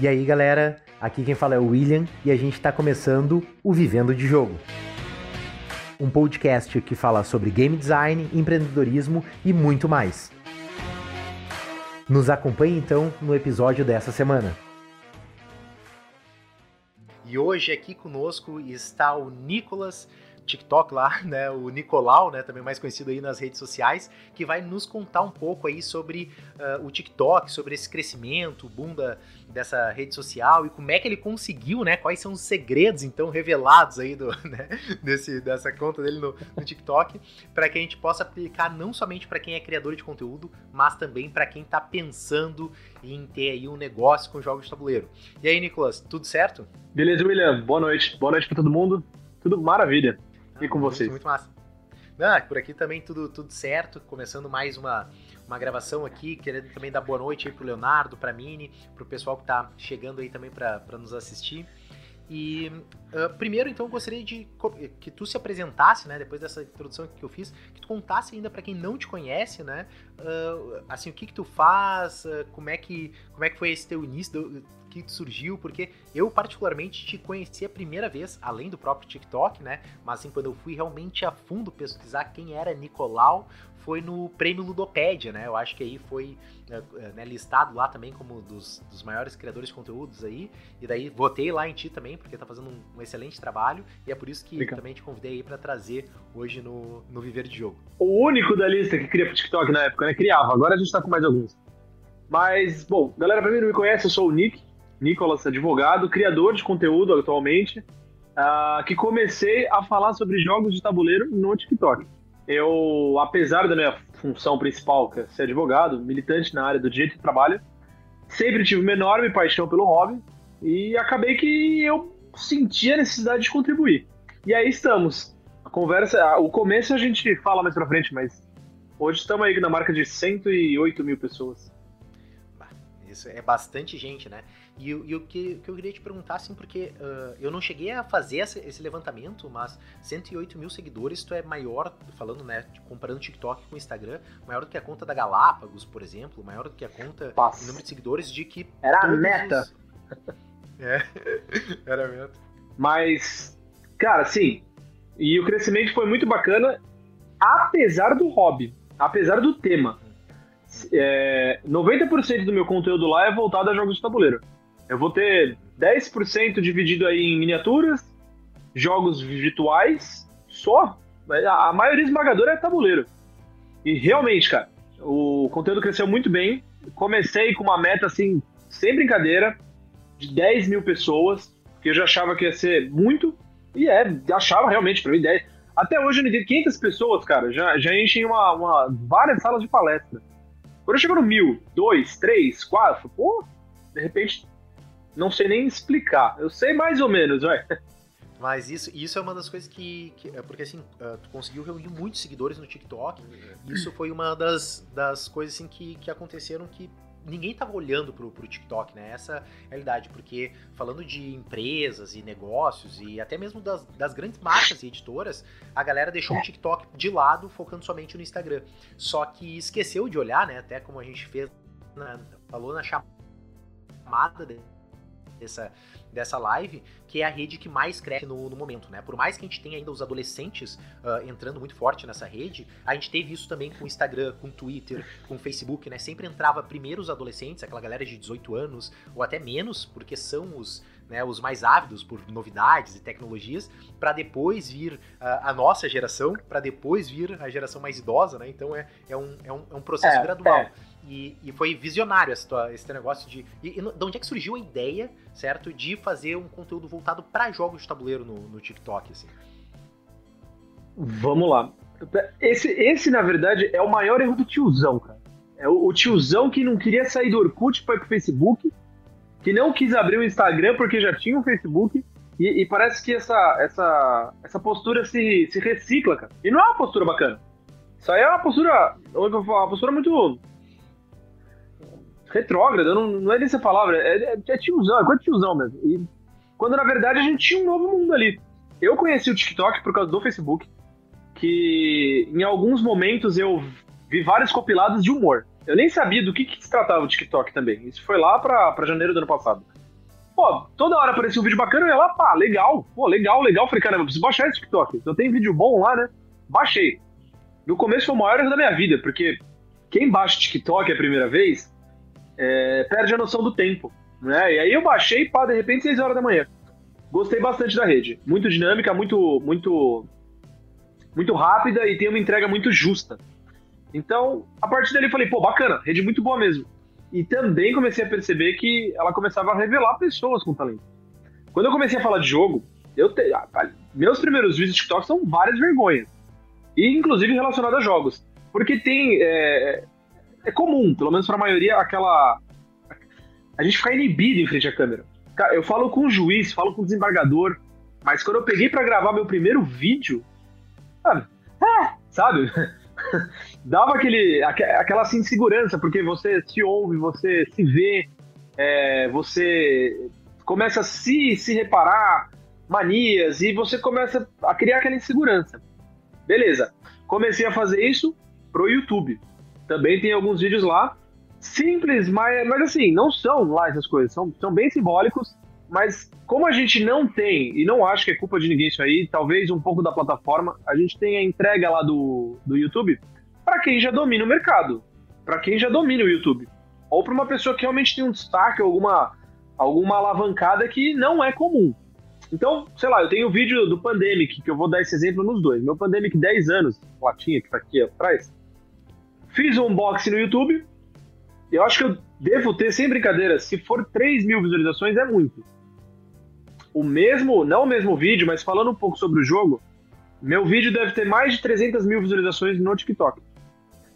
E aí, galera, aqui quem fala é o William e a gente está começando o Vivendo de Jogo. Um podcast que fala sobre game design, empreendedorismo e muito mais. Nos acompanhe então no episódio dessa semana. E hoje aqui conosco está o Nicolas TikTok lá, né, o Nicolau, né, também mais conhecido aí nas redes sociais, que vai nos contar um pouco aí sobre uh, o TikTok, sobre esse crescimento, o boom da, dessa rede social e como é que ele conseguiu, né, quais são os segredos então revelados aí do, né, desse, dessa conta dele no, no TikTok, para que a gente possa aplicar não somente para quem é criador de conteúdo, mas também para quem está pensando em ter aí um negócio com jogos de tabuleiro. E aí, Nicolas, tudo certo? Beleza, William. Boa noite. Boa noite para todo mundo. Tudo maravilha. E com vocês? Muito, massa. Não, por aqui também tudo, tudo certo, começando mais uma, uma gravação aqui, querendo também dar boa noite aí pro Leonardo, pra Mini, pro pessoal que tá chegando aí também para nos assistir. E uh, primeiro, então, eu gostaria de que tu se apresentasse, né, depois dessa introdução que eu fiz, que tu contasse ainda para quem não te conhece, né, uh, assim, o que que tu faz, uh, como é que como é que foi esse teu início, do, que surgiu, porque eu particularmente te conheci a primeira vez, além do próprio TikTok, né, mas assim, quando eu fui realmente a fundo pesquisar quem era Nicolau, foi no prêmio Ludopédia, né? Eu acho que aí foi é, é, né, listado lá também como dos, dos maiores criadores de conteúdos aí. E daí votei lá em ti também, porque tá fazendo um, um excelente trabalho. E é por isso que Fica. também te convidei aí pra trazer hoje no, no Viver de Jogo. O único da lista que cria pro TikTok na época, né? Criava. Agora a gente tá com mais alguns. Mas, bom, galera, pra mim não me conhece, eu sou o Nick. Nicolas, advogado, criador de conteúdo atualmente. Uh, que comecei a falar sobre jogos de tabuleiro no TikTok eu, apesar da minha função principal, que é ser advogado, militante na área do direito do trabalho, sempre tive uma enorme paixão pelo hobby e acabei que eu senti a necessidade de contribuir. E aí estamos. A conversa, o começo a gente fala mais pra frente, mas hoje estamos aí na marca de 108 mil pessoas. Isso é bastante gente, né? E, e o que, que, eu queria te perguntar, assim, porque uh, eu não cheguei a fazer esse, esse, levantamento, mas 108 mil seguidores, tu é maior, falando, né, comparando TikTok com Instagram, maior do que a conta da Galápagos, por exemplo, maior do que a conta Passa. número de seguidores de que. Era a meta! Os... é, era a meta. Mas, cara, sim, e o crescimento foi muito bacana, apesar do hobby, apesar do tema. É, 90% do meu conteúdo lá é voltado a jogos de tabuleiro. Eu vou ter 10% dividido aí em miniaturas, jogos virtuais, só. A maioria esmagadora é tabuleiro. E realmente, cara, o conteúdo cresceu muito bem. Comecei com uma meta, assim, sem brincadeira, de 10 mil pessoas, que eu já achava que ia ser muito. E é, achava realmente, pra mim, 10. Até hoje eu não 500 pessoas, cara, já, já enchem uma, uma, várias salas de palestra. Quando eu chego no mil, dois, três, quatro, pô, de repente não sei nem explicar. Eu sei mais ou menos, vai. Mas isso, isso é uma das coisas que. que é porque assim, uh, tu conseguiu reunir muitos seguidores no TikTok. Isso foi uma das, das coisas assim que, que aconteceram que ninguém tava olhando pro, pro TikTok, né? Essa é realidade, porque falando de empresas e negócios e até mesmo das, das grandes marcas e editoras, a galera deixou o TikTok de lado, focando somente no Instagram. Só que esqueceu de olhar, né? Até como a gente fez, na, falou na chamada dessa, dessa live, que é a rede que mais cresce no, no momento, né? Por mais que a gente tenha ainda os adolescentes uh, entrando muito forte nessa rede, a gente teve isso também com o Instagram, com o Twitter, com o Facebook, né? Sempre entrava primeiro os adolescentes, aquela galera de 18 anos, ou até menos, porque são os, né, os mais ávidos por novidades e tecnologias, para depois vir uh, a nossa geração, para depois vir a geração mais idosa, né? Então é, é, um, é, um, é um processo é, gradual. É. E, e, foi visionário esse, esse negócio de. E, e, de onde é que surgiu a ideia, certo? De fazer um conteúdo voltado para jogos de tabuleiro no, no TikTok, assim? Vamos lá. Esse, esse, na verdade, é o maior erro do tiozão, cara. É o, o tiozão que não queria sair do Orkut para ir pro Facebook, que não quis abrir o Instagram porque já tinha o Facebook. E, e, parece que essa, essa, essa postura se, se recicla, cara. E não é uma postura bacana. Isso aí é uma postura. Uma postura muito retrógrada, não, não é nem essa palavra, é, é, é tiozão, é de tiozão mesmo. E, quando na verdade a gente tinha um novo mundo ali. Eu conheci o TikTok por causa do Facebook, que em alguns momentos eu vi vários compilados de humor. Eu nem sabia do que, que se tratava o TikTok também. Isso foi lá pra, pra janeiro do ano passado. pô, toda hora aparecia um vídeo bacana, eu ia lá, pá, legal, pô, legal, legal. Falei, caramba, preciso baixar esse TikTok. Eu tenho vídeo bom lá, né? Baixei. No começo foi o maior erro da minha vida, porque quem baixa TikTok a primeira vez é, perde a noção do tempo. Né? E aí eu baixei, pá, de repente, 6 horas da manhã. Gostei bastante da rede. Muito dinâmica, muito, muito, muito rápida e tem uma entrega muito justa. Então, a partir dali eu falei, pô, bacana, rede muito boa mesmo. E também comecei a perceber que ela começava a revelar pessoas com talento. Quando eu comecei a falar de jogo, eu te... meus primeiros vídeos de TikTok são várias vergonhas. E inclusive relacionado a jogos. Porque tem. É, é comum, pelo menos para a maioria, aquela. A gente ficar inibido em frente à câmera. Eu falo com o juiz, falo com o desembargador, mas quando eu peguei para gravar meu primeiro vídeo, sabe? É, sabe? Dava aquele, aquela assim, insegurança, porque você se ouve, você se vê, é, você começa a se, se reparar manias e você começa a criar aquela insegurança. Beleza, comecei a fazer isso pro YouTube. Também tem alguns vídeos lá, simples, mas, mas assim, não são lá essas coisas, são, são bem simbólicos, mas como a gente não tem, e não acho que é culpa de ninguém isso aí, talvez um pouco da plataforma, a gente tem a entrega lá do, do YouTube para quem já domina o mercado, para quem já domina o YouTube, ou para uma pessoa que realmente tem um destaque, alguma, alguma alavancada que não é comum. Então, sei lá, eu tenho o vídeo do Pandemic, que eu vou dar esse exemplo nos dois. Meu Pandemic 10 anos, latinha que tá aqui atrás. Fiz um unboxing no YouTube. Eu acho que eu devo ter, sem brincadeira, se for 3 mil visualizações, é muito. O mesmo, não o mesmo vídeo, mas falando um pouco sobre o jogo, meu vídeo deve ter mais de 300 mil visualizações no TikTok.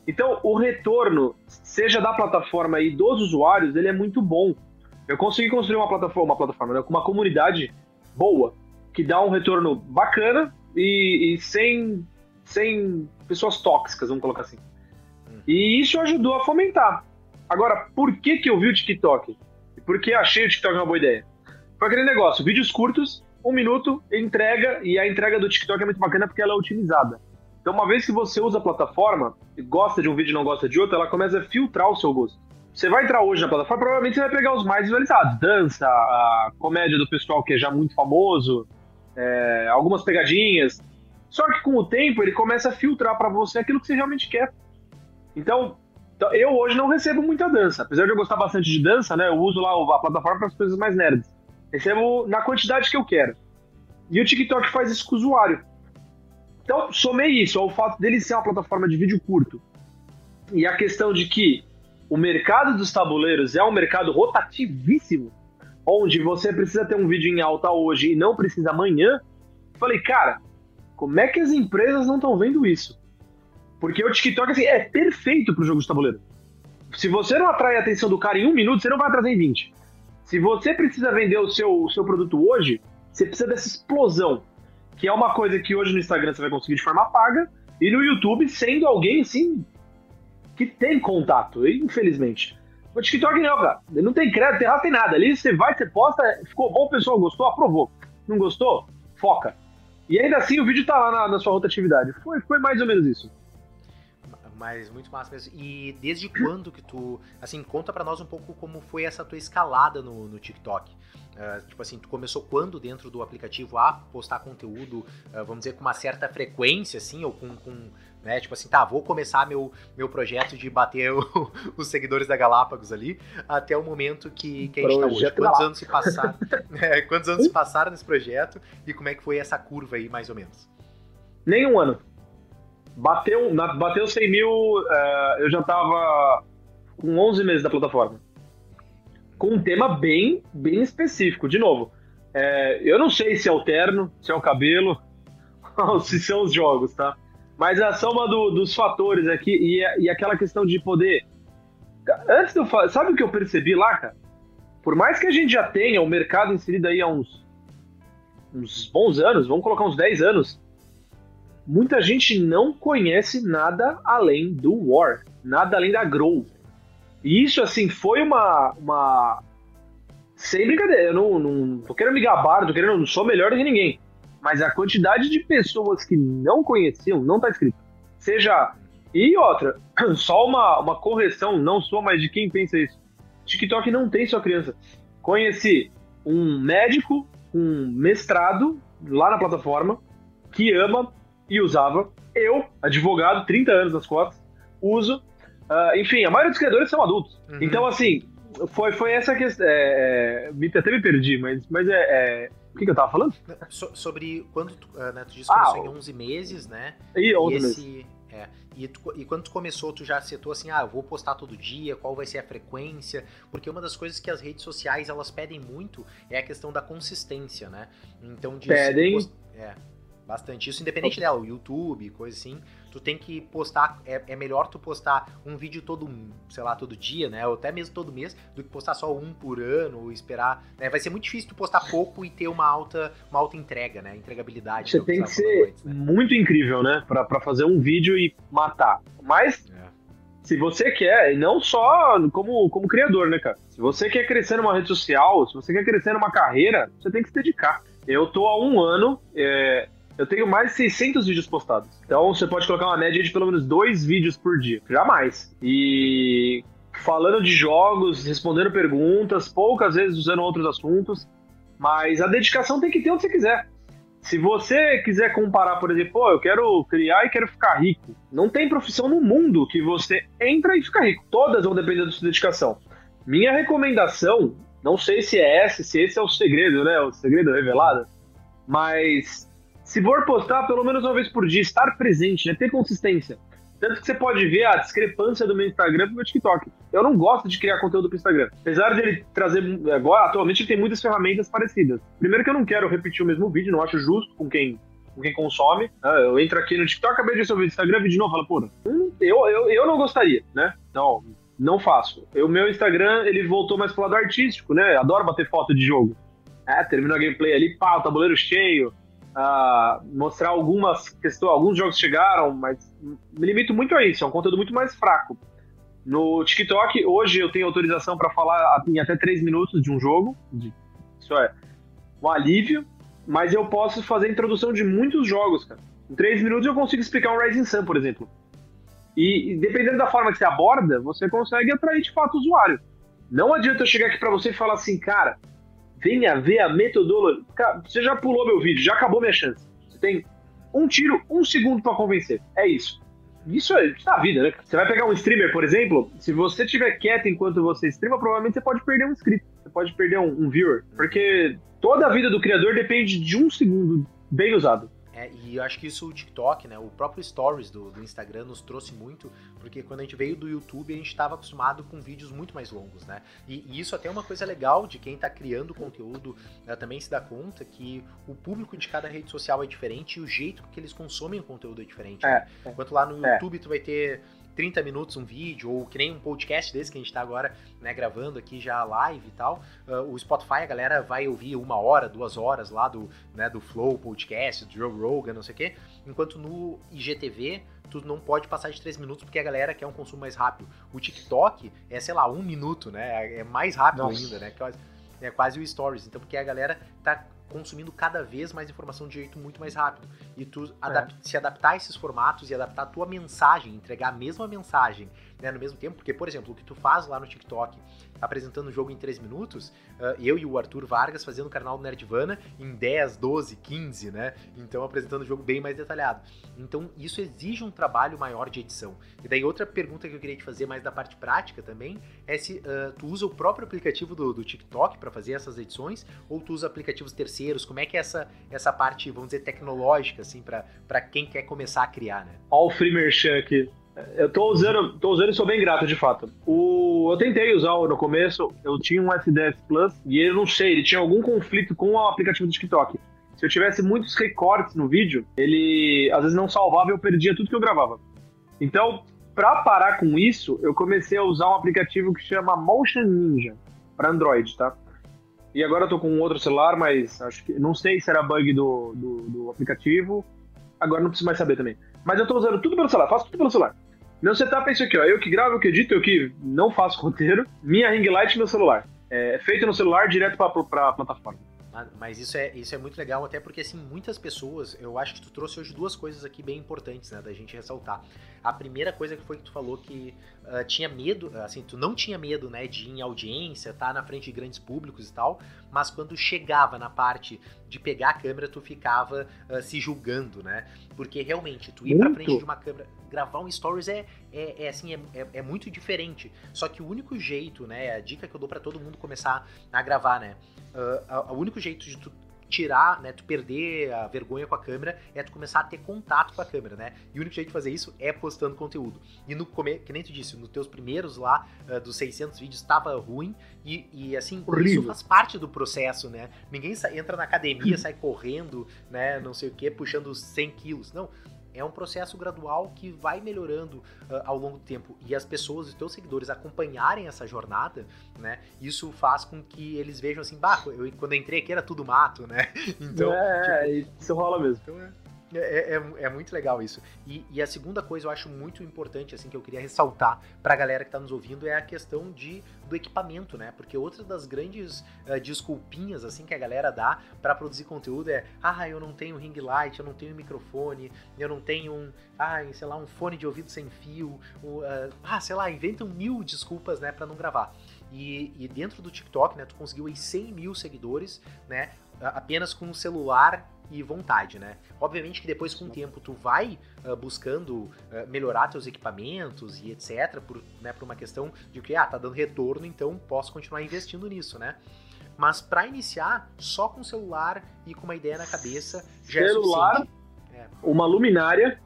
Então, o retorno, seja da plataforma e dos usuários, ele é muito bom. Eu consegui construir uma plataforma, uma plataforma, né, com uma comunidade boa, que dá um retorno bacana e, e sem, sem pessoas tóxicas, vamos colocar assim. E isso ajudou a fomentar. Agora, por que, que eu vi o TikTok? E por que achei o TikTok uma boa ideia? Foi aquele negócio, vídeos curtos, um minuto, entrega, e a entrega do TikTok é muito bacana porque ela é otimizada. Então, uma vez que você usa a plataforma, gosta de um vídeo e não gosta de outro, ela começa a filtrar o seu gosto. Você vai entrar hoje na plataforma, provavelmente você vai pegar os mais visualizados. Dança, a comédia do pessoal que é já muito famoso, é, algumas pegadinhas. Só que com o tempo ele começa a filtrar para você aquilo que você realmente quer. Então, então, eu hoje não recebo muita dança. Apesar de eu gostar bastante de dança, né? Eu uso lá a plataforma para as coisas mais nerds. Recebo na quantidade que eu quero. E o TikTok faz isso com o usuário. Então, somei isso ao fato dele ser uma plataforma de vídeo curto. E a questão de que o mercado dos tabuleiros é um mercado rotativíssimo, onde você precisa ter um vídeo em alta hoje e não precisa amanhã. Falei, cara, como é que as empresas não estão vendo isso? Porque o TikTok assim, é perfeito para o jogo de tabuleiro. Se você não atrai a atenção do cara em um minuto, você não vai atrasar em 20. Se você precisa vender o seu, o seu produto hoje, você precisa dessa explosão. Que é uma coisa que hoje no Instagram você vai conseguir de forma paga, e no YouTube sendo alguém assim que tem contato, infelizmente. O TikTok não, cara. Não tem crédito, não tem nada. Ali você vai, você posta, ficou bom, o pessoal gostou, aprovou. Não gostou? Foca. E ainda assim o vídeo tá lá na, na sua rotatividade. Foi, foi mais ou menos isso. Mas muito massa mesmo. E desde quando que tu. Assim, conta para nós um pouco como foi essa tua escalada no, no TikTok. Uh, tipo assim, tu começou quando dentro do aplicativo a postar conteúdo, uh, vamos dizer, com uma certa frequência, assim, ou com, com né? Tipo assim, tá, vou começar meu, meu projeto de bater o, os seguidores da Galápagos ali, até o momento que, que a gente projeto tá hoje. Quantos anos se passaram? é, quantos anos se passaram nesse projeto e como é que foi essa curva aí, mais ou menos? Nem um ano. Bateu, na, bateu 100 mil, uh, eu já tava com 11 meses da plataforma. Com um tema bem, bem específico. De novo, é, eu não sei se é o terno, se é o cabelo, ou se são os jogos, tá? Mas a soma do, dos fatores aqui e, e aquela questão de poder. Antes falar, sabe o que eu percebi lá, cara? Por mais que a gente já tenha o mercado inserido aí há uns, uns bons anos, vamos colocar uns 10 anos, muita gente não conhece nada além do War, nada além da Grow. E isso, assim, foi uma. uma... Sem brincadeira, eu não, não tô querendo me gabar, tô querendo, não sou melhor do que ninguém. Mas a quantidade de pessoas que não conheciam não tá escrito. Seja. E outra, só uma, uma correção, não sou mais de quem pensa isso. TikTok não tem só criança. Conheci um médico, um mestrado lá na plataforma, que ama e usava. Eu, advogado, 30 anos nas costas, uso. Uh, enfim, a maioria dos criadores são adultos. Uhum. Então, assim, foi, foi essa questão. É, é, até me perdi, mas, mas é, é. o que, que, eu tava falando? So, sobre quando tu, uh, né, tu disse que ah, começou em 11 meses, né? E 11 e esse, meses. É, e, tu, e, quando tu começou, tu já setou assim, ah, eu vou postar todo dia, qual vai ser a frequência? Porque uma das coisas que as redes sociais elas pedem muito é a questão da consistência, né? Então, de pedem. É, bastante. Isso independente dela, o YouTube, coisa assim tu tem que postar, é, é, melhor tu postar um vídeo todo, sei lá, todo dia, né, ou até mesmo todo mês, do que postar só um por ano, ou esperar, né, vai ser muito difícil tu postar pouco e ter uma alta, uma alta entrega, né, entregabilidade. Você tem que ser antes, né? muito incrível, né, pra, pra fazer um vídeo e matar, mas... É. Se você quer, e não só como, como criador, né, cara? Se você quer crescer numa rede social, se você quer crescer numa carreira, você tem que se dedicar. Eu tô há um ano, é, eu tenho mais de 600 vídeos postados. Então você pode colocar uma média de pelo menos dois vídeos por dia. Jamais. E falando de jogos, respondendo perguntas, poucas vezes usando outros assuntos. Mas a dedicação tem que ter onde você quiser. Se você quiser comparar, por exemplo, pô, eu quero criar e quero ficar rico. Não tem profissão no mundo que você entra e fica rico. Todas vão depender da sua dedicação. Minha recomendação, não sei se é essa, se esse é o segredo, né? O segredo revelado. Mas se for postar pelo menos uma vez por dia, estar presente, né? ter consistência. Tanto que você pode ver a discrepância do meu Instagram pro meu TikTok. Eu não gosto de criar conteúdo pro Instagram. Apesar dele trazer. Agora, atualmente, ele tem muitas ferramentas parecidas. Primeiro que eu não quero repetir o mesmo vídeo, não acho justo com quem, com quem consome. Né? Eu entro aqui no TikTok, acabei de receber o Instagram, vídeo de novo, falo, pô, eu, eu, eu não gostaria, né? Não, não faço. O meu Instagram, ele voltou mais pro lado artístico, né? Adoro bater foto de jogo. É, terminou a gameplay ali, pá, o tabuleiro cheio, uh, mostrar algumas questões, alguns jogos chegaram, mas me limito muito a isso, é um conteúdo muito mais fraco. No TikTok, hoje eu tenho autorização para falar em até 3 minutos de um jogo, isso é um alívio, mas eu posso fazer a introdução de muitos jogos, cara. Em 3 minutos eu consigo explicar um Rising Sun, por exemplo. E, e dependendo da forma que você aborda, você consegue atrair de fato o usuário. Não adianta eu chegar aqui para você e falar assim, cara, venha ver a metodologia. Você já pulou meu vídeo, já acabou minha chance. Você tem um tiro, um segundo para convencer. É isso. Isso é da vida, né? Você vai pegar um streamer, por exemplo, se você estiver quieto enquanto você streama, provavelmente você pode perder um inscrito, você pode perder um, um viewer, porque toda a vida do criador depende de um segundo bem usado. É, e eu acho que isso o TikTok, né, o próprio Stories do, do, Instagram nos trouxe muito, porque quando a gente veio do YouTube, a gente estava acostumado com vídeos muito mais longos, né? E, e, isso até é uma coisa legal de quem está criando conteúdo né, também se dá conta que o público de cada rede social é diferente e o jeito que eles consomem o conteúdo é diferente. Né? É, Enquanto lá no é. YouTube tu vai ter 30 minutos um vídeo, ou que nem um podcast desse que a gente tá agora, né, gravando aqui já live e tal, uh, o Spotify a galera vai ouvir uma hora, duas horas lá do, né, do Flow Podcast, do Joe Rogan, não sei o quê, enquanto no IGTV tu não pode passar de três minutos porque a galera quer um consumo mais rápido. O TikTok é, sei lá, um minuto, né, é mais rápido Nossa. ainda, né, é quase o Stories, então porque a galera tá consumindo cada vez mais informação de jeito muito mais rápido. E tu é. se adaptar a esses formatos e adaptar a tua mensagem, entregar a mesma mensagem né, no mesmo tempo, porque, por exemplo, o que tu faz lá no TikTok, apresentando o jogo em 3 minutos, uh, eu e o Arthur Vargas fazendo o canal do Nerdvana em 10, 12, 15, né? Então apresentando o jogo bem mais detalhado. Então isso exige um trabalho maior de edição. E daí outra pergunta que eu queria te fazer mais da parte prática também é se uh, tu usa o próprio aplicativo do, do TikTok para fazer essas edições ou tu usa aplicativos terceiros? Como é que é essa, essa parte, vamos dizer, tecnológica, assim, para quem quer começar a criar, né? Olha o free merchan aqui. Eu tô usando, tô usando e sou bem grato, de fato. O, eu tentei usar no começo, eu tinha um SDS Plus e eu não sei, ele tinha algum conflito com o aplicativo do TikTok. Se eu tivesse muitos recortes no vídeo, ele às vezes não salvava e eu perdia tudo que eu gravava. Então, para parar com isso, eu comecei a usar um aplicativo que chama Motion Ninja para Android, tá? E agora eu tô com um outro celular, mas acho que não sei se era bug do, do, do aplicativo. Agora não preciso mais saber também. Mas eu tô usando tudo pelo celular, faço tudo pelo celular. Meu setup é isso aqui, ó. Eu que gravo, eu que edito, eu que não faço roteiro. Minha ring light meu celular. É feito no celular direto pra, pra plataforma. Mas isso é, isso é muito legal, até porque, assim, muitas pessoas, eu acho que tu trouxe hoje duas coisas aqui bem importantes, né, da gente ressaltar. A primeira coisa que foi que tu falou que uh, tinha medo, assim, tu não tinha medo, né, de ir em audiência, tá na frente de grandes públicos e tal, mas quando chegava na parte de pegar a câmera, tu ficava uh, se julgando, né? Porque realmente, tu ir muito. pra frente de uma câmera, gravar um stories é, é, é assim, é, é, é, muito diferente. Só que o único jeito, né, a dica que eu dou para todo mundo começar a gravar, né, uh, o único jeito de tu tirar, né, tu perder a vergonha com a câmera, é tu começar a ter contato com a câmera, né? E o único jeito de fazer isso é postando conteúdo. E no que nem tu disse, nos teus primeiros lá, uh, dos 600 vídeos, estava ruim e, e assim, Horrível. isso faz parte do processo, né? Ninguém entra na academia, sai correndo, né, não sei o que, puxando 100 quilos. Não, é um processo gradual que vai melhorando uh, ao longo do tempo e as pessoas, os teus seguidores acompanharem essa jornada, né? Isso faz com que eles vejam assim, bah, eu, quando eu entrei aqui era tudo mato, né? Então, é, tipo, isso rola mesmo. Então é, é, é, é, muito legal isso. E, e, a segunda coisa eu acho muito importante, assim, que eu queria ressaltar para a galera que está nos ouvindo é a questão de, do equipamento, né? Porque outra das grandes uh, desculpinhas, assim, que a galera dá para produzir conteúdo é ah, eu não tenho ring light, eu não tenho microfone, eu não tenho um, ah, sei lá, um fone de ouvido sem fio, uh, ah, sei lá, inventam mil desculpas, né, para não gravar. E, e, dentro do TikTok, né, tu conseguiu aí 100 mil seguidores, né, apenas com um celular e vontade, né? Obviamente que depois com o tempo tu vai uh, buscando uh, melhorar teus equipamentos e etc, por, né, por uma questão de que ah, tá dando retorno, então posso continuar investindo nisso, né? Mas para iniciar, só com celular e com uma ideia na cabeça já é celular, é uma luminária.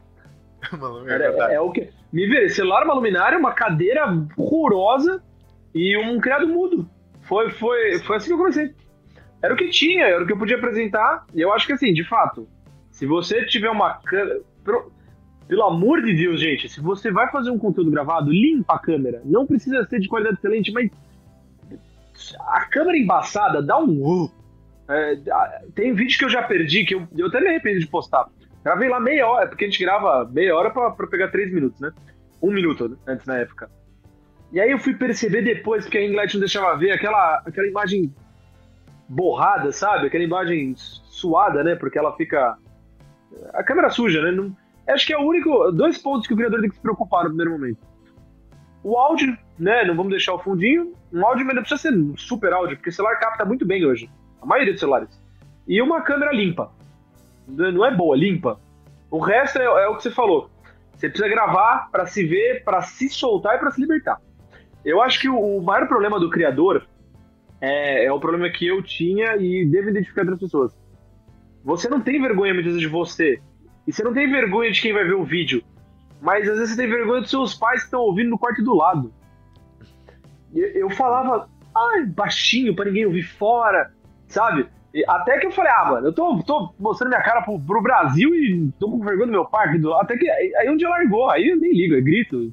uma luminária é, é, o que me vê, celular, uma luminária, uma cadeira horrorosa e um criado mudo. Foi foi foi assim que eu comecei era o que tinha, era o que eu podia apresentar. E eu acho que assim, de fato, se você tiver uma câmera. Pelo amor de Deus, gente, se você vai fazer um conteúdo gravado, limpa a câmera. Não precisa ser de qualidade excelente, mas a câmera embaçada dá um uh. É, tem vídeo que eu já perdi, que eu, eu até me arrependo de postar. Gravei lá meia hora, porque a gente grava meia hora pra, pra pegar três minutos, né? Um minuto antes na época. E aí eu fui perceber depois, porque a Inglete não deixava ver, aquela, aquela imagem borrada, sabe? Aquela imagem suada, né? Porque ela fica. A câmera suja, né? Não... Acho que é o único. Dois pontos que o criador tem que se preocupar no primeiro momento. O áudio, né? Não vamos deixar o fundinho. Um áudio, mas não precisa ser super áudio, porque o celular capta muito bem hoje. A maioria dos celulares. E uma câmera limpa. Não é boa, limpa. O resto é, é o que você falou. Você precisa gravar para se ver, para se soltar e para se libertar. Eu acho que o maior problema do criador é, é o problema que eu tinha e devo identificar outras pessoas. Você não tem vergonha muitas vezes de você. E você não tem vergonha de quem vai ver o vídeo. Mas às vezes você tem vergonha dos seus pais que estão ouvindo no quarto do lado. Eu falava, ai, baixinho para ninguém ouvir fora, sabe? Até que eu falei, ah, mano, eu tô, tô mostrando minha cara pro, pro Brasil e tô com vergonha do meu pai. Do... Até que aí um dia largou, aí eu nem ligo, é grito.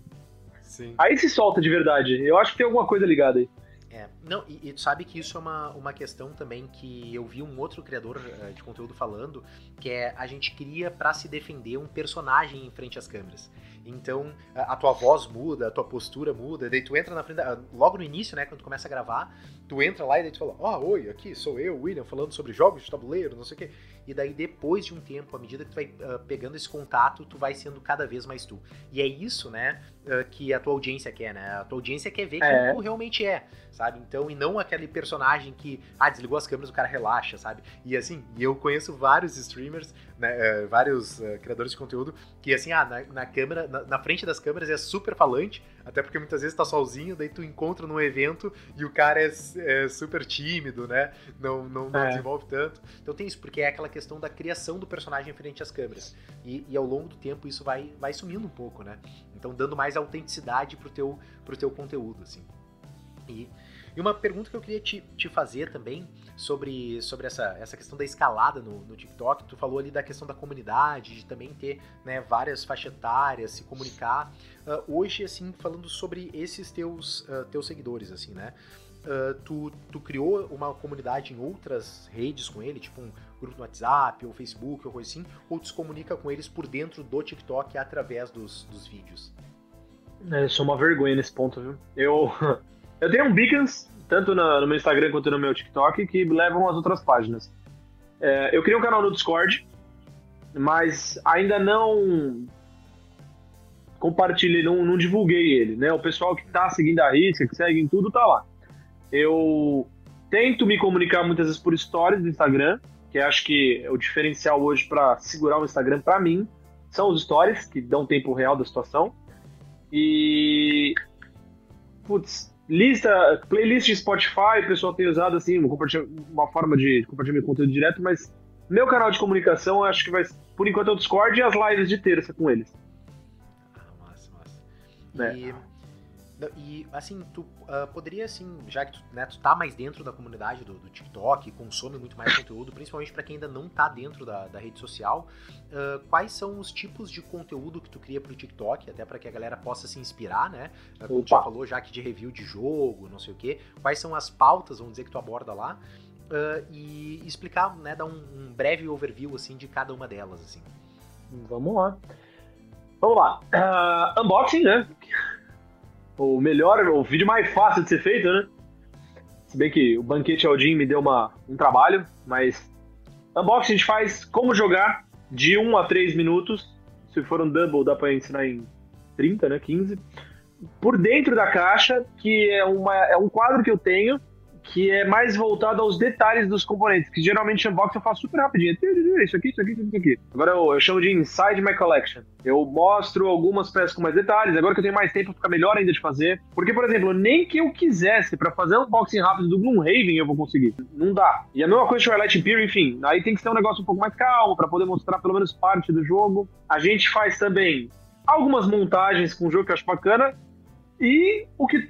Sim. Aí se solta de verdade. Eu acho que tem alguma coisa ligada aí. É, não, e, e, tu sabe que isso é uma, uma questão também que eu vi um outro criador uh, de conteúdo falando, que é a gente cria para se defender um personagem em frente às câmeras. Então, a, a, tua voz muda, a tua postura muda, daí tu entra na frente, da, logo no início, né, quando tu começa a gravar, tu entra lá e daí tu fala, ó, oh, oi, aqui sou eu, William, falando sobre jogos de tabuleiro, não sei o quê. E daí depois de um tempo, à medida que tu vai uh, pegando esse contato, tu vai sendo cada vez mais tu. E é isso, né, uh, que a tua audiência quer, né? A tua audiência quer ver é. quem tu realmente é, sabe? Então, e não aquele personagem que, ah, desligou as câmeras, o cara relaxa, sabe? E assim, e eu conheço vários streamers, né, uh, vários criadores de conteúdo, que assim, ah, na, na câmera, na, na, frente das câmeras é super falante, até porque muitas vezes tá sozinho, daí tu encontra num evento e o cara é, é super tímido, né? Não, não, não é. desenvolve tanto. Então tem isso, porque é aquela questão da criação do personagem frente às câmeras. E, e, ao longo do tempo isso vai, vai sumindo um pouco, né? Então dando mais autenticidade pro teu, pro teu conteúdo, assim. E, e uma pergunta que eu queria te, te fazer também sobre, sobre essa, essa questão da escalada no, no TikTok. Tu falou ali da questão da comunidade, de também ter né, várias faixas etárias, se comunicar. Uh, hoje, assim, falando sobre esses teus, uh, teus seguidores, assim, né? Uh, tu, tu criou uma comunidade em outras redes com ele, tipo um grupo no WhatsApp ou Facebook ou coisa assim, ou tu se comunica com eles por dentro do TikTok através dos, dos vídeos? É, sou uma vergonha nesse ponto, viu? Eu, eu tenho um Beacons tanto no meu Instagram quanto no meu TikTok, que levam às outras páginas. É, eu criei um canal no Discord, mas ainda não compartilhei, não, não divulguei ele, né? O pessoal que tá seguindo a risca, que segue em tudo, tá lá. Eu tento me comunicar muitas vezes por stories do Instagram, que acho que é o diferencial hoje para segurar o Instagram para mim são os stories que dão tempo real da situação. E putz, lista, playlist de Spotify, o pessoal tem usado assim, uma forma de compartilhar meu conteúdo direto, mas meu canal de comunicação acho que vai, por enquanto, é o Discord e as lives de terça com eles. Ah, massa, massa. É. E e, assim, tu uh, poderia, assim, já que tu, né, tu tá mais dentro da comunidade do, do TikTok, consome muito mais conteúdo, principalmente para quem ainda não tá dentro da, da rede social, uh, quais são os tipos de conteúdo que tu cria pro TikTok, até para que a galera possa se inspirar, né? Ah, como tu já falou, já que de review de jogo, não sei o quê, quais são as pautas, vamos dizer, que tu aborda lá, uh, e explicar, né, dar um, um breve overview, assim, de cada uma delas, assim. Vamos lá. Vamos lá. unboxing, né? O melhor, o vídeo mais fácil de ser feito, né? Se bem que o Banquete Aldin me deu uma, um trabalho, mas unboxing a gente faz como jogar de 1 a 3 minutos. Se for um double, dá pra ensinar em 30, né? 15. Por dentro da caixa, que é, uma, é um quadro que eu tenho que é mais voltado aos detalhes dos componentes, que geralmente unboxing eu faço super rapidinho. Isso aqui, isso aqui, isso aqui. Agora eu, eu, chamo de Inside My Collection. Eu mostro algumas peças com mais detalhes, agora que eu tenho mais tempo fica melhor ainda de fazer. Porque, por exemplo, nem que eu quisesse para fazer um unboxing rápido do Gloomhaven eu vou conseguir. Não dá. E a mesma coisa de Twilight Imperium, enfim. Aí tem que ser um negócio um pouco mais calmo para poder mostrar pelo menos parte do jogo. A gente faz também algumas montagens com o jogo que eu acho bacana. E o que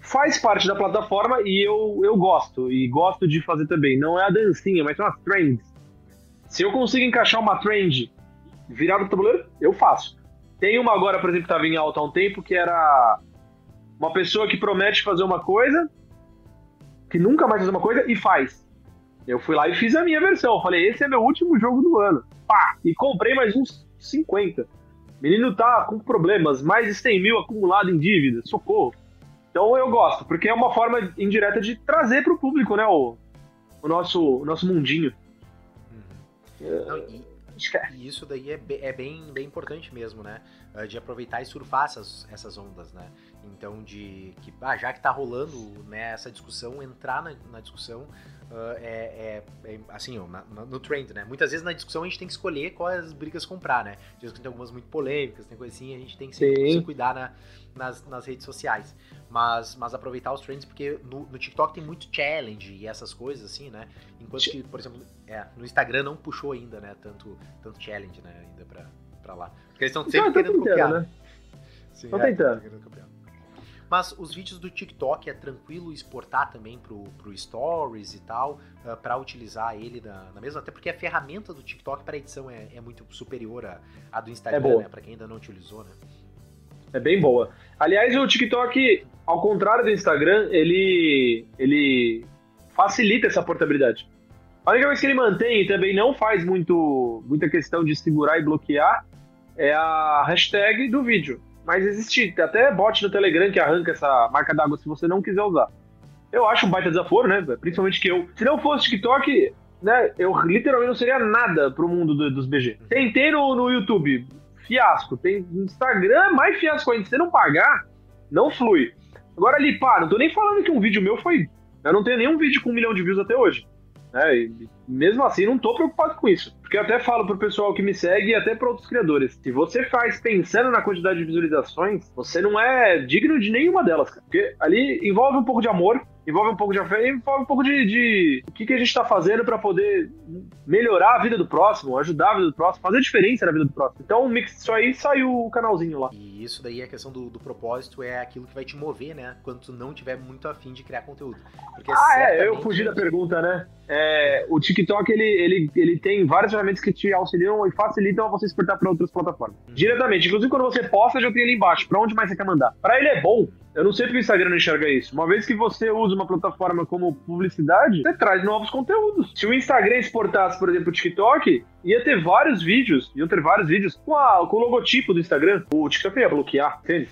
faz parte da plataforma e eu, eu gosto, e gosto de fazer também. Não é a dancinha, mas são as trends. Se eu consigo encaixar uma trend virada do tabuleiro, eu faço. Tem uma agora, por exemplo, que estava em alta há um tempo, que era uma pessoa que promete fazer uma coisa, que nunca mais faz uma coisa, e faz. Eu fui lá e fiz a minha versão. Eu falei, esse é meu último jogo do ano. Pá! E comprei mais uns 50. Menino tá com problemas, mais de 100 mil acumulado em dívida. Socorro. Então eu gosto, porque é uma forma indireta de trazer para o público, né, o, o, nosso, o nosso mundinho. Uhum. Não, e, e, isso daí é, é bem, bem importante mesmo, né? Ah, de aproveitar e surfar essas, essas ondas, né? Então, de que ah, já que tá rolando né, essa discussão, entrar na, na discussão uh, é, é, é, assim, ó, na, no trend, né? Muitas vezes na discussão a gente tem que escolher quais brigas comprar, né? Tem algumas muito polêmicas, tem coisa assim, a gente tem que se, se cuidar na, nas, nas redes sociais mas, mas aproveitar os trends, porque no, no, TikTok tem muito challenge e essas coisas, assim, né? Enquanto que, por exemplo, é, no Instagram não puxou ainda, né? Tanto, tanto challenge, né? Ainda pra, pra lá. Porque eles estão então, sempre querendo tentando, copiar. Né? Estão é, tentando. Mas os vídeos do TikTok é tranquilo exportar também pro, pro Stories e tal, uh, para utilizar ele na, na, mesma. Até porque a ferramenta do TikTok para edição é, é, muito superior à, à do Instagram, é né? Para quem ainda não utilizou, né? É bem boa. Aliás, o TikTok, ao contrário do Instagram, ele, ele facilita essa portabilidade. A única coisa que ele mantém e também não faz muito, muita questão de segurar e bloquear é a hashtag do vídeo. Mas existe até bot no Telegram que arranca essa marca d'água se você não quiser usar. Eu acho um baita desaforo, né? Principalmente que eu. Se não fosse TikTok, né? Eu literalmente não seria nada pro mundo do, dos BG. Tentei no, no YouTube fiasco. Tem Instagram mais fiasco ainda. Se você não pagar, não flui. Agora ali, pá, não tô nem falando que um vídeo meu foi. Eu não tenho nenhum vídeo com um milhão de views até hoje. É, e mesmo assim, não tô preocupado com isso. Porque eu até falo pro pessoal que me segue e até para outros criadores. Se você faz pensando na quantidade de visualizações, você não é digno de nenhuma delas, cara. Porque ali envolve um pouco de amor, envolve um pouco de fé, envolve um pouco de, de o que, que a gente está fazendo para poder melhorar a vida do próximo, ajudar a vida do próximo, fazer diferença na vida do próximo. Então, mix disso aí saiu o canalzinho lá. E isso daí, a questão do, do, propósito, é aquilo que vai te mover, né? Quando tu não tiver muito afim de criar conteúdo. Porque ah, é, eu fugi da pergunta, né? É, o TikTok, ele, ele, ele tem várias ferramentas que te auxiliam e facilitam a você exportar para outras plataformas. Uhum. Diretamente. Inclusive, quando você posta, já tem ali embaixo. Para onde mais você quer mandar? Para ele é bom, eu não sei porque o Instagram não enxerga isso. Uma vez que você usa uma plataforma como publicidade, você traz novos conteúdos. Se o Instagram exportasse, por exemplo, o TikTok, ia ter vários vídeos, iam ter vários vídeos com, a, com o logotipo do Instagram. O TikTok ia bloquear, entende?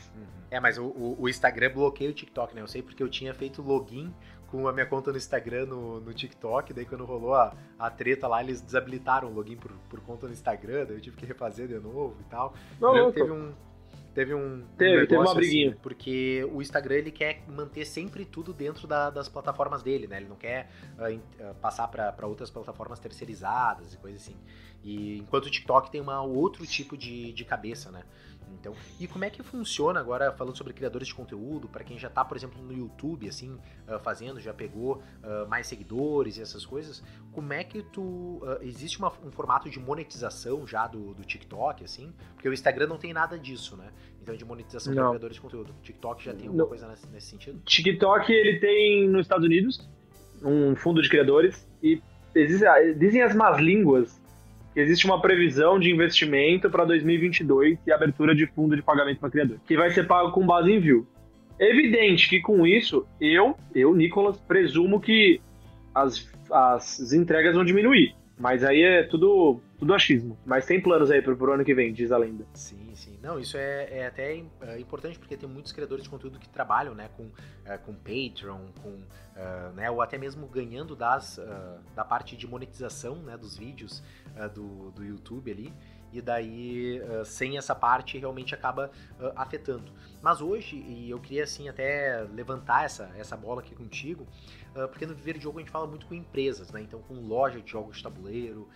É, mas o, o, Instagram bloqueia o TikTok, né? Eu sei porque eu tinha feito login com a minha conta no Instagram, no, no TikTok, daí quando rolou a, a treta lá, eles desabilitaram o login por, por conta no Instagram, daí eu tive que refazer de novo e tal. Não, teve um, teve um. Teve, um teve uma briguinha. Assim, porque o Instagram ele quer manter sempre tudo dentro da, das plataformas dele, né? Ele não quer uh, passar para outras plataformas terceirizadas e coisas assim. E enquanto o TikTok tem uma outro tipo de, de cabeça, né? Então, e como é que funciona agora, falando sobre criadores de conteúdo, para quem já está, por exemplo, no YouTube, assim, uh, fazendo, já pegou uh, mais seguidores e essas coisas, como é que tu. Uh, existe uma, um formato de monetização já do, do TikTok, assim? Porque o Instagram não tem nada disso, né? Então, de monetização de criadores de conteúdo. O TikTok já tem alguma não. coisa nesse, nesse sentido? TikTok, ele tem nos Estados Unidos um fundo de criadores e dizem as más línguas existe uma previsão de investimento para 2022 e abertura de fundo de pagamento para criador, que vai ser pago com base em view. Evidente que com isso, eu, eu, Nicolas, presumo que as, as entregas vão diminuir. Mas aí é tudo, tudo achismo. Mas tem planos aí pro, pro ano que vem, diz a lenda. Sim, sim. Não, isso é, é até é importante porque tem muitos criadores de conteúdo que trabalham, né, com, é, com Patreon, com, uh, né, ou até mesmo ganhando das, uh, da parte de monetização, né, dos vídeos do, do YouTube ali e daí sem essa parte realmente acaba afetando. Mas hoje, e eu queria assim até levantar essa, essa bola aqui contigo, porque no Viver de Jogo a gente fala muito com empresas, né? Então com loja de jogos de tabuleiro,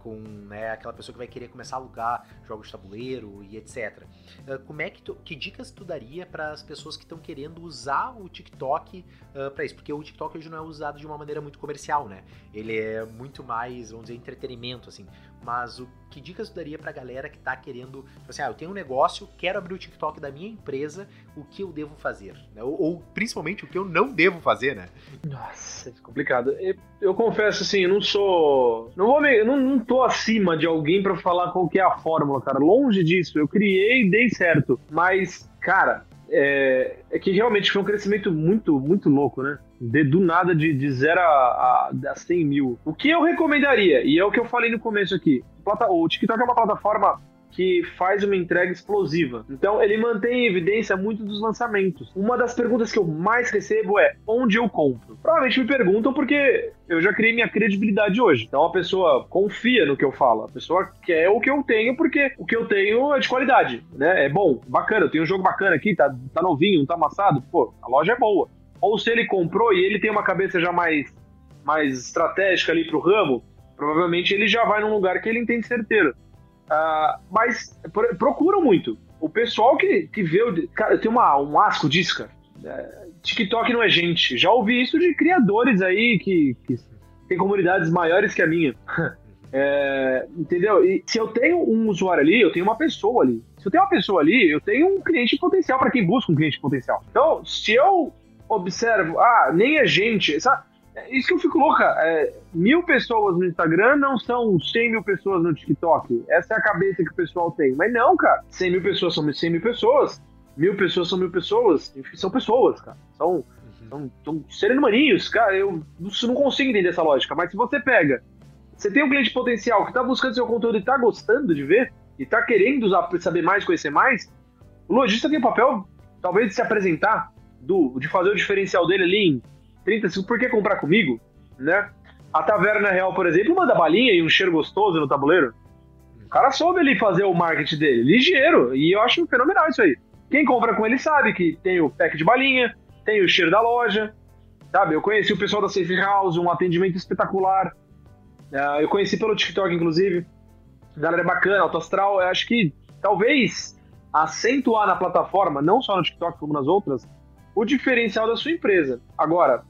com né, aquela pessoa que vai querer começar a alugar jogos de tabuleiro e etc. como é que tu, que dicas tu daria para as pessoas que estão querendo usar o TikTok para isso? Porque o TikTok hoje não é usado de uma maneira muito comercial, né? Ele é muito mais, vamos dizer, entretenimento assim. Mas o que dicas tu daria pra galera que tá querendo, tipo assim, ah, eu tenho um negócio, quero abrir o TikTok da minha empresa, o que eu devo fazer? Né? Ou, ou, principalmente o que eu não devo fazer, né? Nossa, é complicado. Eu, confesso assim, eu não sou. Não vou me, não, não tô acima de alguém para falar qual que é a fórmula, cara. Longe disso. Eu criei e dei certo. Mas, cara, é, é, que realmente foi um crescimento muito, muito louco, né? De, do nada, de, de 0 a, a, a 100 mil. O que eu recomendaria, e é o que eu falei no começo aqui, o TikTok é uma plataforma que faz uma entrega explosiva. Então, ele mantém em evidência muito dos lançamentos. Uma das perguntas que eu mais recebo é onde eu compro? Provavelmente me perguntam porque eu já criei minha credibilidade hoje. Então, a pessoa confia no que eu falo. A pessoa quer o que eu tenho porque o que eu tenho é de qualidade, né? É bom, bacana. Eu tenho um jogo bacana aqui, tá, tá novinho, não tá amassado. Pô, a loja é boa. Ou se ele comprou e ele tem uma cabeça já mais, mais estratégica ali pro ramo, provavelmente ele já vai num lugar que ele entende certeiro. Uh, mas procuram muito. O pessoal que, que vê. O, cara, tenho uma, um asco disso, cara. É, TikTok não é gente. Já ouvi isso de criadores aí que, que tem comunidades maiores que a minha. É, entendeu? E se eu tenho um usuário ali, eu tenho uma pessoa ali. Se eu tenho uma pessoa ali, eu tenho um cliente potencial para quem busca um cliente potencial. Então, se eu observo, ah, nem é gente, sabe? É isso que eu fico louca. É, mil pessoas no Instagram não são 100 mil pessoas no TikTok. Essa é a cabeça que o pessoal tem. Mas não, cara. 100 mil pessoas são 100 mil pessoas. Mil pessoas são mil pessoas. São pessoas, cara. São, uhum. são, são seres humaninhos, cara. Eu não consigo entender essa lógica. Mas se você pega, você tem um cliente potencial que tá buscando seu conteúdo e tá gostando de ver, e tá querendo usar, saber mais, conhecer mais, o lojista tem o papel, talvez, de se apresentar, do, de fazer o diferencial dele ali em 30 segundos, por que comprar comigo? Né? A Taverna Real, por exemplo, manda balinha e um cheiro gostoso no tabuleiro. O cara soube ali fazer o marketing dele, ligeiro, e eu acho fenomenal isso aí. Quem compra com ele sabe que tem o pack de balinha, tem o cheiro da loja, sabe? Eu conheci o pessoal da Safe House, um atendimento espetacular. Uh, eu conheci pelo TikTok, inclusive. Galera bacana, alto astral. Eu acho que talvez acentuar na plataforma, não só no TikTok como nas outras, o diferencial da sua empresa. Agora,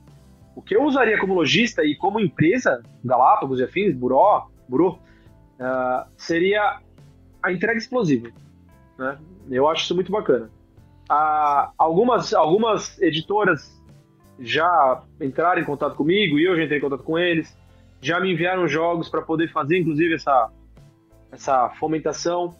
o que eu usaria como lojista e como empresa, Galápagos e afins, Buró, Burô, uh, seria a entrega explosiva. Né? Eu acho isso muito bacana. Uh, algumas, algumas editoras já entraram em contato comigo e eu já entrei em contato com eles, já me enviaram jogos para poder fazer, inclusive, essa, essa fomentação.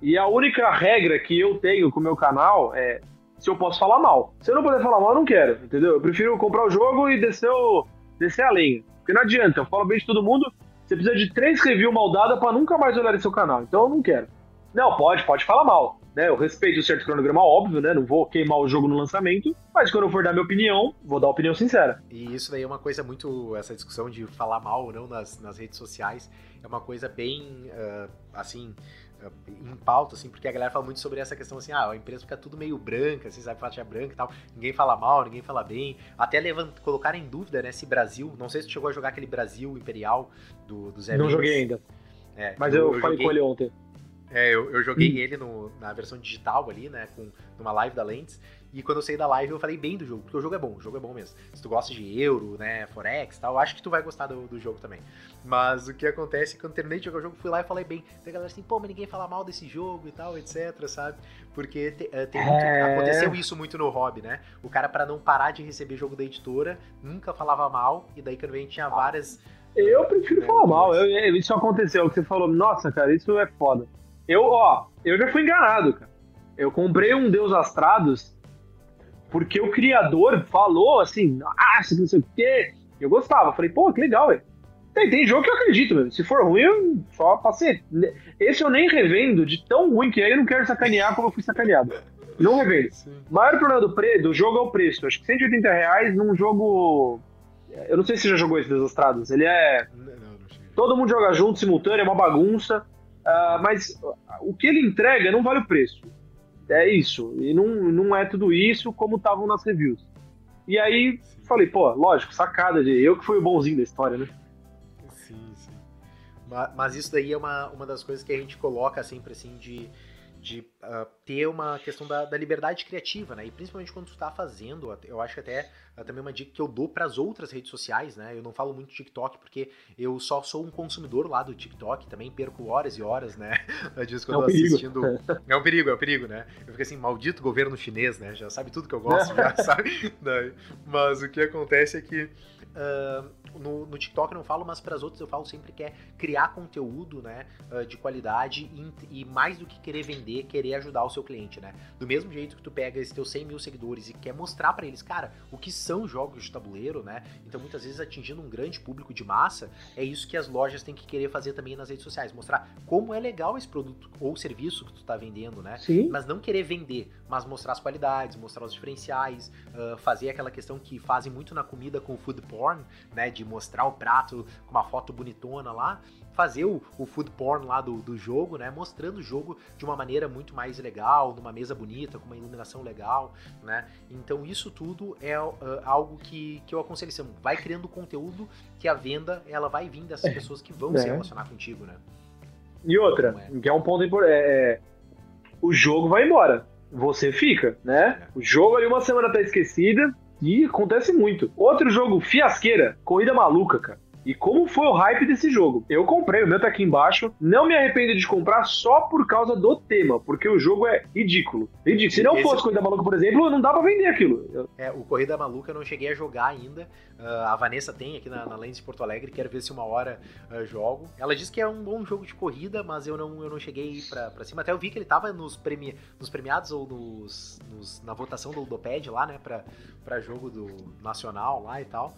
E a única regra que eu tenho com o meu canal é se eu posso falar mal. Se eu não puder falar mal, eu não quero, entendeu? Eu prefiro comprar o jogo e descer, o, descer a lenha. Porque não adianta, eu falo bem de todo mundo, você precisa de três reviews mal dadas pra nunca mais olhar seu canal. Então eu não quero. Não, pode, pode falar mal. né? Eu respeito o certo cronograma, óbvio, né? Não vou queimar o jogo no lançamento, mas quando eu for dar minha opinião, vou dar opinião sincera. E isso daí é uma coisa muito. Essa discussão de falar mal ou não nas, nas redes sociais é uma coisa bem, uh, assim, em pauta, assim, porque a galera fala muito sobre essa questão assim, ah, a empresa fica tudo meio branca, assim, sabe, faixa branca e tal, ninguém fala mal, ninguém fala bem, até levant, colocar em dúvida, né, se Brasil, não sei se tu chegou a jogar aquele Brasil Imperial do, do Zé Não joguei ainda. É, mas eu, eu falei joguei... com ele ontem. É, eu, eu joguei hum. ele no, na versão digital ali, né? Com numa live da Lentes. E quando eu saí da live, eu falei bem do jogo, porque o jogo é bom, o jogo é bom mesmo. Se tu gosta de euro, né, forex e tal, acho que tu vai gostar do, do, jogo também. Mas o que acontece é que quando terminei de jogar o jogo, fui lá e falei bem. Tem galera assim, pô, mas ninguém fala mal desse jogo e tal, etc, sabe? Porque te, eh, tem muito, é... aconteceu isso muito no hobby, né? O cara, para não parar de receber jogo da editora, nunca falava mal, e daí quando a gente tinha várias. Eu prefiro né, falar mal, eu, isso aconteceu, que você falou, nossa, cara, isso é foda. Eu, ó, eu já fui enganado, cara. Eu comprei um Deus Astrados porque o criador falou assim, ah, não sei o quê. Eu gostava. Falei, pô, que legal, velho. Tem, tem jogo que eu acredito, mesmo. Se for ruim, eu só passei. Esse eu nem revendo, de tão ruim que aí eu não quero sacanear como eu fui sacaneado. Não revendo. O maior problema do, pre, do jogo é o preço. Acho que 180 reais num jogo. Eu não sei se você já jogou esse Desastrados. Ele é. Todo mundo joga junto, simultâneo, é uma bagunça. Uh, mas o que ele entrega não vale o preço. É isso. E não, não é tudo isso como estavam nas reviews. E aí falei, pô, lógico, sacada de eu que fui o bonzinho da história, né? Sim, sim. Mas, mas isso daí é uma, uma das coisas que a gente coloca sempre assim de de uh, ter uma questão da, da, liberdade criativa, né? E principalmente quando tu tá fazendo, eu acho que até uh, também uma dica que eu dou para as outras redes sociais, né? Eu não falo muito TikTok porque eu só sou um consumidor lá do TikTok, também perco horas e horas, né? Disso quando é um assistindo. É um perigo, é um perigo, né? Eu fico assim, maldito governo chinês, né? Já sabe tudo que eu gosto, já sabe? Mas o que acontece é que Uh, no, no, TikTok eu não falo, mas para as outras eu falo sempre que é criar conteúdo né, uh, de qualidade e, e, mais do que querer vender, querer ajudar o seu cliente, né? Do mesmo jeito que tu pega esses teus 100 mil seguidores e quer mostrar para eles, cara, o que são jogos de tabuleiro, né? Então muitas vezes atingindo um grande público de massa, é isso que as lojas têm que querer fazer também nas redes sociais, mostrar como é legal esse produto ou serviço que tu está vendendo, né? Sim. Mas não querer vender, mas mostrar as qualidades, mostrar os diferenciais, uh, fazer aquela questão que fazem muito na comida com o food porn, né? De mostrar o prato com uma foto bonitona lá. Fazer o, o food porn lá do, do jogo, né? Mostrando o jogo de uma maneira muito mais legal, numa mesa bonita, com uma iluminação legal, né? Então isso tudo é uh, algo que, que eu aconselho. Assim, vai criando conteúdo que a venda ela vai vir dessas é. pessoas que vão é. se relacionar contigo, né? E outra, então, é. que é um ponto importante, é, é, o jogo vai embora, você fica, né? É. O jogo ali uma semana tá esquecida, e acontece muito. Outro jogo, Fiasqueira, Corrida Maluca, cara. E como foi o hype desse jogo? Eu comprei, o meu tá aqui embaixo. Não me arrependo de comprar só por causa do tema, porque o jogo é ridículo. Ridículo. Se não Esse... fosse Corrida Maluca, por exemplo, não dá pra vender aquilo. É, o Corrida Maluca eu não cheguei a jogar ainda. Uh, a Vanessa tem aqui na, na Lens de Porto Alegre, quero ver se uma hora uh, jogo. Ela disse que é um bom jogo de corrida, mas eu não, eu não cheguei pra, pra cima. Até eu vi que ele tava nos, premi, nos premiados ou nos, nos, na votação do Ludopad lá, né, pra, pra jogo do Nacional lá e tal.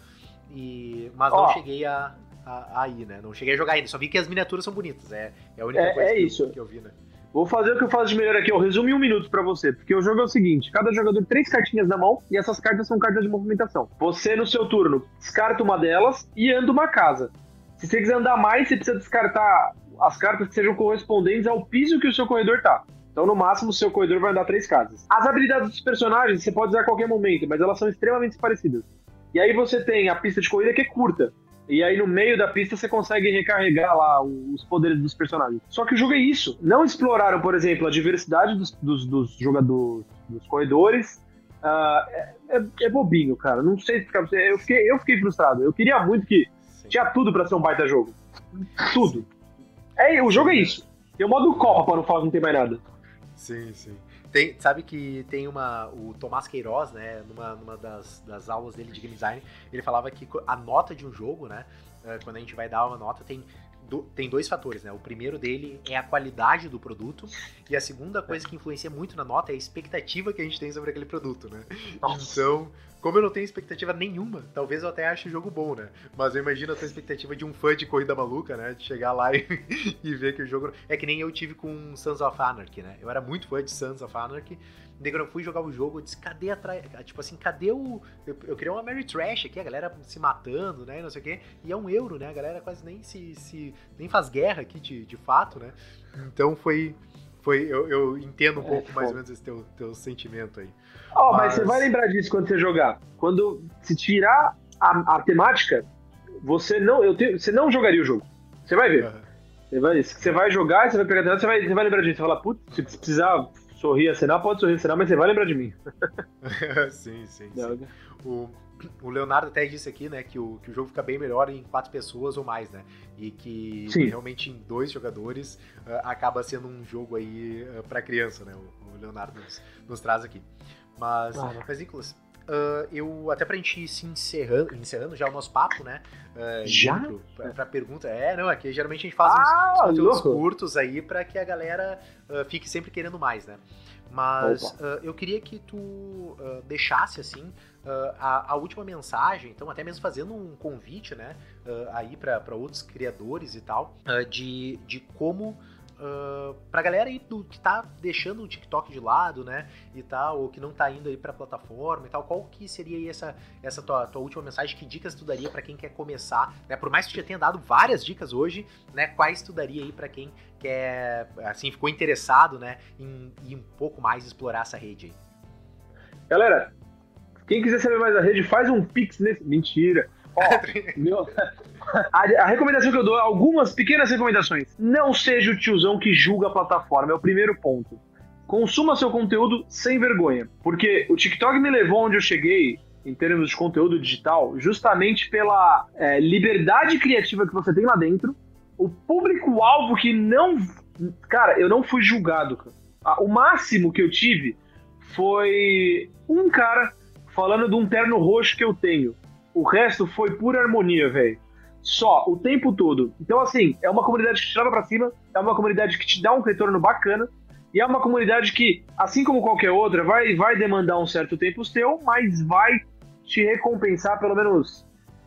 E, mas não cheguei a, a, a, ir, né? Não cheguei a jogar ainda, só vi que as miniaturas são bonitas. É, é a única é, coisa é que, isso. Eu, que eu vi, né? Vou fazer o que eu faço de melhor aqui, eu resumo em um minuto para você, porque o jogo é o seguinte: cada jogador tem três cartinhas na mão e essas cartas são cartas de movimentação. Você, no seu turno, descarta uma delas e anda uma casa. Se você quiser andar mais, você precisa descartar as cartas que sejam correspondentes ao piso que o seu corredor tá. Então, no máximo, o seu corredor vai andar três casas. As habilidades dos personagens você pode usar a qualquer momento, mas elas são extremamente parecidas. E aí você tem a pista de corrida que é curta. E aí no meio da pista você consegue recarregar lá os poderes dos personagens. Só que o jogo é isso. Não exploraram, por exemplo, a diversidade dos, dos, dos jogadores, dos corredores. Uh, é, é, bobinho, cara. Não sei explicar pra você. Eu fiquei, eu fiquei frustrado. Eu queria muito que Sim. tinha tudo para ser um baita jogo. Tudo. É, o jogo é isso. Tem o modo Copa para não falar que não tem mais nada. Sim, sim. Tem, sabe que tem uma. O Tomás Queiroz, né, numa, numa das, das aulas dele de game design, ele falava que a nota de um jogo, né? Eh, quando a gente vai dar uma nota, tem do, tem dois fatores, né? O primeiro dele é a qualidade do produto e a segunda coisa que influencia muito na nota é a expectativa que a gente tem sobre aquele produto, né? Nossa. Então, como eu não tenho expectativa nenhuma, talvez eu até ache o jogo bom, né? Mas eu imagino a expectativa de um fã de corrida maluca, né? De chegar lá e, e ver que o jogo. É que nem eu tive com Sons of Anarchy, né? Eu era muito fã de Sons of Anarchy. Quando eu fui jogar o jogo, eu disse, cadê a tra... Tipo assim, cadê o. Eu, eu criei uma Mary Trash aqui, a galera se matando, né? Não sei o quê. E é um euro, né? A galera quase nem se. se nem faz guerra aqui de, de fato, né? Então foi. Foi, eu, eu entendo um é, pouco mais ou menos esse teu, teu sentimento aí. Ó, oh, mas... mas... você vai lembrar disso quando você jogar. Quando se tirar a, a temática, você não, eu te, você não jogaria o jogo. Você vai ver. Uhum. Você, vai, você vai jogar, você vai pegar você vai, você vai lembrar disso. Você vai falar, putz, se precisar sorrir, acenar, pode sorrir, acenar, mas você vai lembrar de mim. sim, sim, sim. O, o Leonardo até disse aqui, né, que o, que o jogo fica bem melhor em quatro pessoas ou mais, né? E que Sim. realmente em dois jogadores uh, acaba sendo um jogo aí uh, para criança, né? O, o Leonardo nos, nos, traz aqui. Mas, claro. mas Nicolas, uh, eu até pra gente ir se encerrando, encerrando já o nosso papo, né? já? Pra, pra, pergunta. É, não, aqui geralmente a gente faz ah, uns, uns conteúdos curtos aí para que a galera fique sempre querendo mais, né? Mas eu queria que tu deixasse assim Uh, a, a, última mensagem, então até mesmo fazendo um convite, né, uh, aí para outros criadores e tal, uh, de, de como Uh, pra galera aí do, que tá deixando o TikTok de lado, né, e tal, ou que não tá indo aí pra plataforma e tal, qual que seria aí essa, essa tua, tua última mensagem? Que dicas tu daria pra quem quer começar, né, por mais que tu já tenha dado várias dicas hoje, né, quais tu daria aí pra quem quer, assim, ficou interessado, né, em, em um pouco mais explorar essa rede aí? Galera, quem quiser saber mais da rede, faz um pix nesse. Mentira. Ó, meu, a, a, recomendação que eu dou, algumas pequenas recomendações. Não seja o tiozão que julga a plataforma, é o primeiro ponto. Consuma seu conteúdo sem vergonha. Porque o TikTok me levou onde eu cheguei em termos de conteúdo digital, justamente pela é, liberdade criativa que você tem lá dentro, o público-alvo que não. Cara, eu não fui julgado. Cara. O máximo que eu tive foi um cara falando de um terno roxo que eu tenho. O resto foi pura harmonia, velho. Só, o tempo todo. Então, assim, é uma comunidade que te leva pra cima, é uma comunidade que te dá um retorno bacana, e é uma comunidade que, assim como qualquer outra, vai, vai demandar um certo tempo seu, mas vai te recompensar, pelo menos.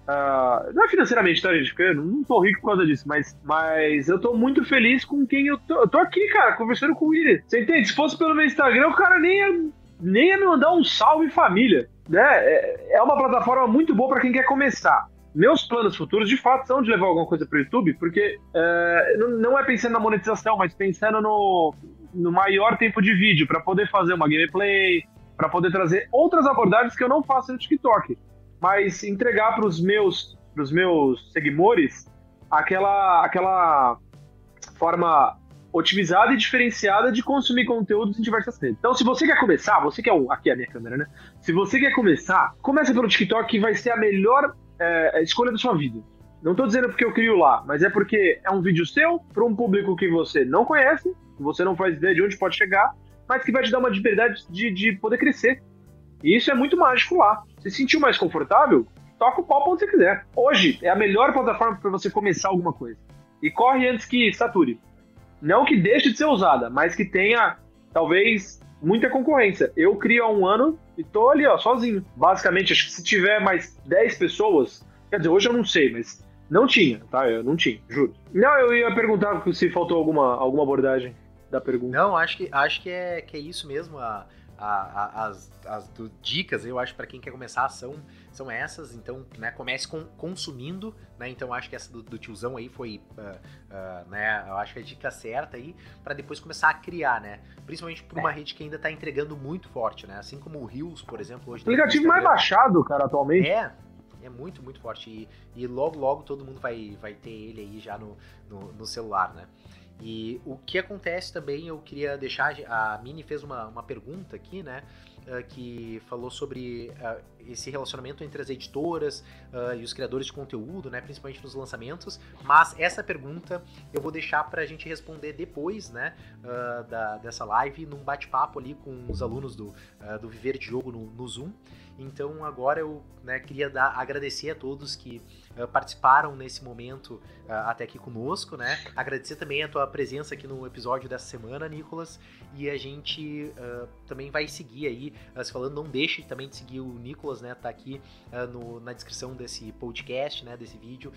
Uh, não é financeiramente, tá, gente? Porque eu não tô rico por causa disso, mas, mas eu tô muito feliz com quem eu tô. Eu tô aqui, cara, conversando com o William. Você entende? Se fosse pelo meu Instagram, o cara nem ia, nem ia me mandar um salve família né, é, é uma plataforma muito boa para quem quer começar. Meus planos futuros, de fato, são de levar alguma coisa para o YouTube, porque é, não é pensando na monetização, mas pensando no, no maior tempo de vídeo, para poder fazer uma gameplay, para poder trazer outras abordagens que eu não faço no TikTok, mas entregar para os meus, pros meus seguidores aquela, aquela forma otimizada e diferenciada de consumir conteúdos em diversas redes. Então, se você quer começar, você quer um. Aqui é a minha câmera, né? Se você quer começar, comece pelo TikTok, que vai ser a melhor é, escolha da sua vida. Não tô dizendo porque eu crio lá, mas é porque é um vídeo seu para um público que você não conhece, que você não faz ideia de onde pode chegar, mas que vai te dar uma liberdade de, de poder crescer. E isso é muito mágico lá. Se sentir mais confortável, toca o pau onde você quiser. Hoje é a melhor plataforma para você começar alguma coisa. E corre antes que sature. Não que deixe de ser usada, mas que tenha, talvez, muita concorrência. Eu crio há um ano e tô ali, ó, sozinho. Basicamente, acho que se tiver mais 10 pessoas, quer dizer, hoje eu não sei, mas não tinha, tá? Eu não tinha, juro. Não, eu ia perguntar se faltou alguma, alguma abordagem da pergunta. Não, acho que, acho que, é, que é isso mesmo. A, a, a, as, as dicas, eu acho, para quem quer começar são são essas, então, né, comece com, consumindo, né, então acho que essa do, do tiozão aí foi, uh, uh, né, eu acho que a dica certa aí, para depois começar a criar, né, principalmente por uma é. rede que ainda tá entregando muito forte, né, assim como o Rios, por exemplo, hoje... O aplicativo mais baixado, cara, atualmente. É, é muito, muito forte, e, e logo, logo todo mundo vai, vai ter ele aí já no, no, no celular, né. E o que acontece também, eu queria deixar. A Mini fez uma, uma pergunta aqui, né? Uh, que falou sobre uh, esse relacionamento entre as editoras uh, e os criadores de conteúdo, né, principalmente nos lançamentos. Mas essa pergunta eu vou deixar para a gente responder depois, né, da, dessa live, num bate-papo ali com os alunos do, do Viver de Jogo no, no Zoom. Então agora eu né, queria dar, agradecer a todos que uh, participaram nesse momento uh, até aqui conosco, né? Agradecer também a tua presença aqui no episódio dessa semana, Nicolas. E a gente uh, também vai seguir aí, se falando, não deixe também de seguir o Nicolas, né? Tá aqui no, na descrição desse podcast, né? Desse vídeo,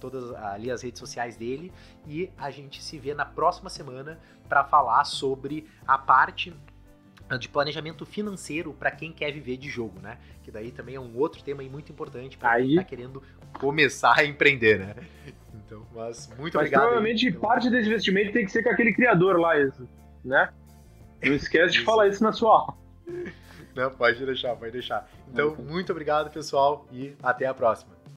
todas ali as redes sociais dele. E a gente se vê na próxima semana para falar sobre a parte de planejamento financeiro para quem quer viver de jogo, né? Que daí também é um outro tema muito importante para quem está querendo começar a empreender, né? Então, mas muito mas obrigado. Provavelmente aí, parte desse investimento tem que ser com aquele criador lá, né? Não esquece de falar isso na sua aula. Não, pode deixar, pode deixar. Então, muito obrigado, pessoal, e até a próxima.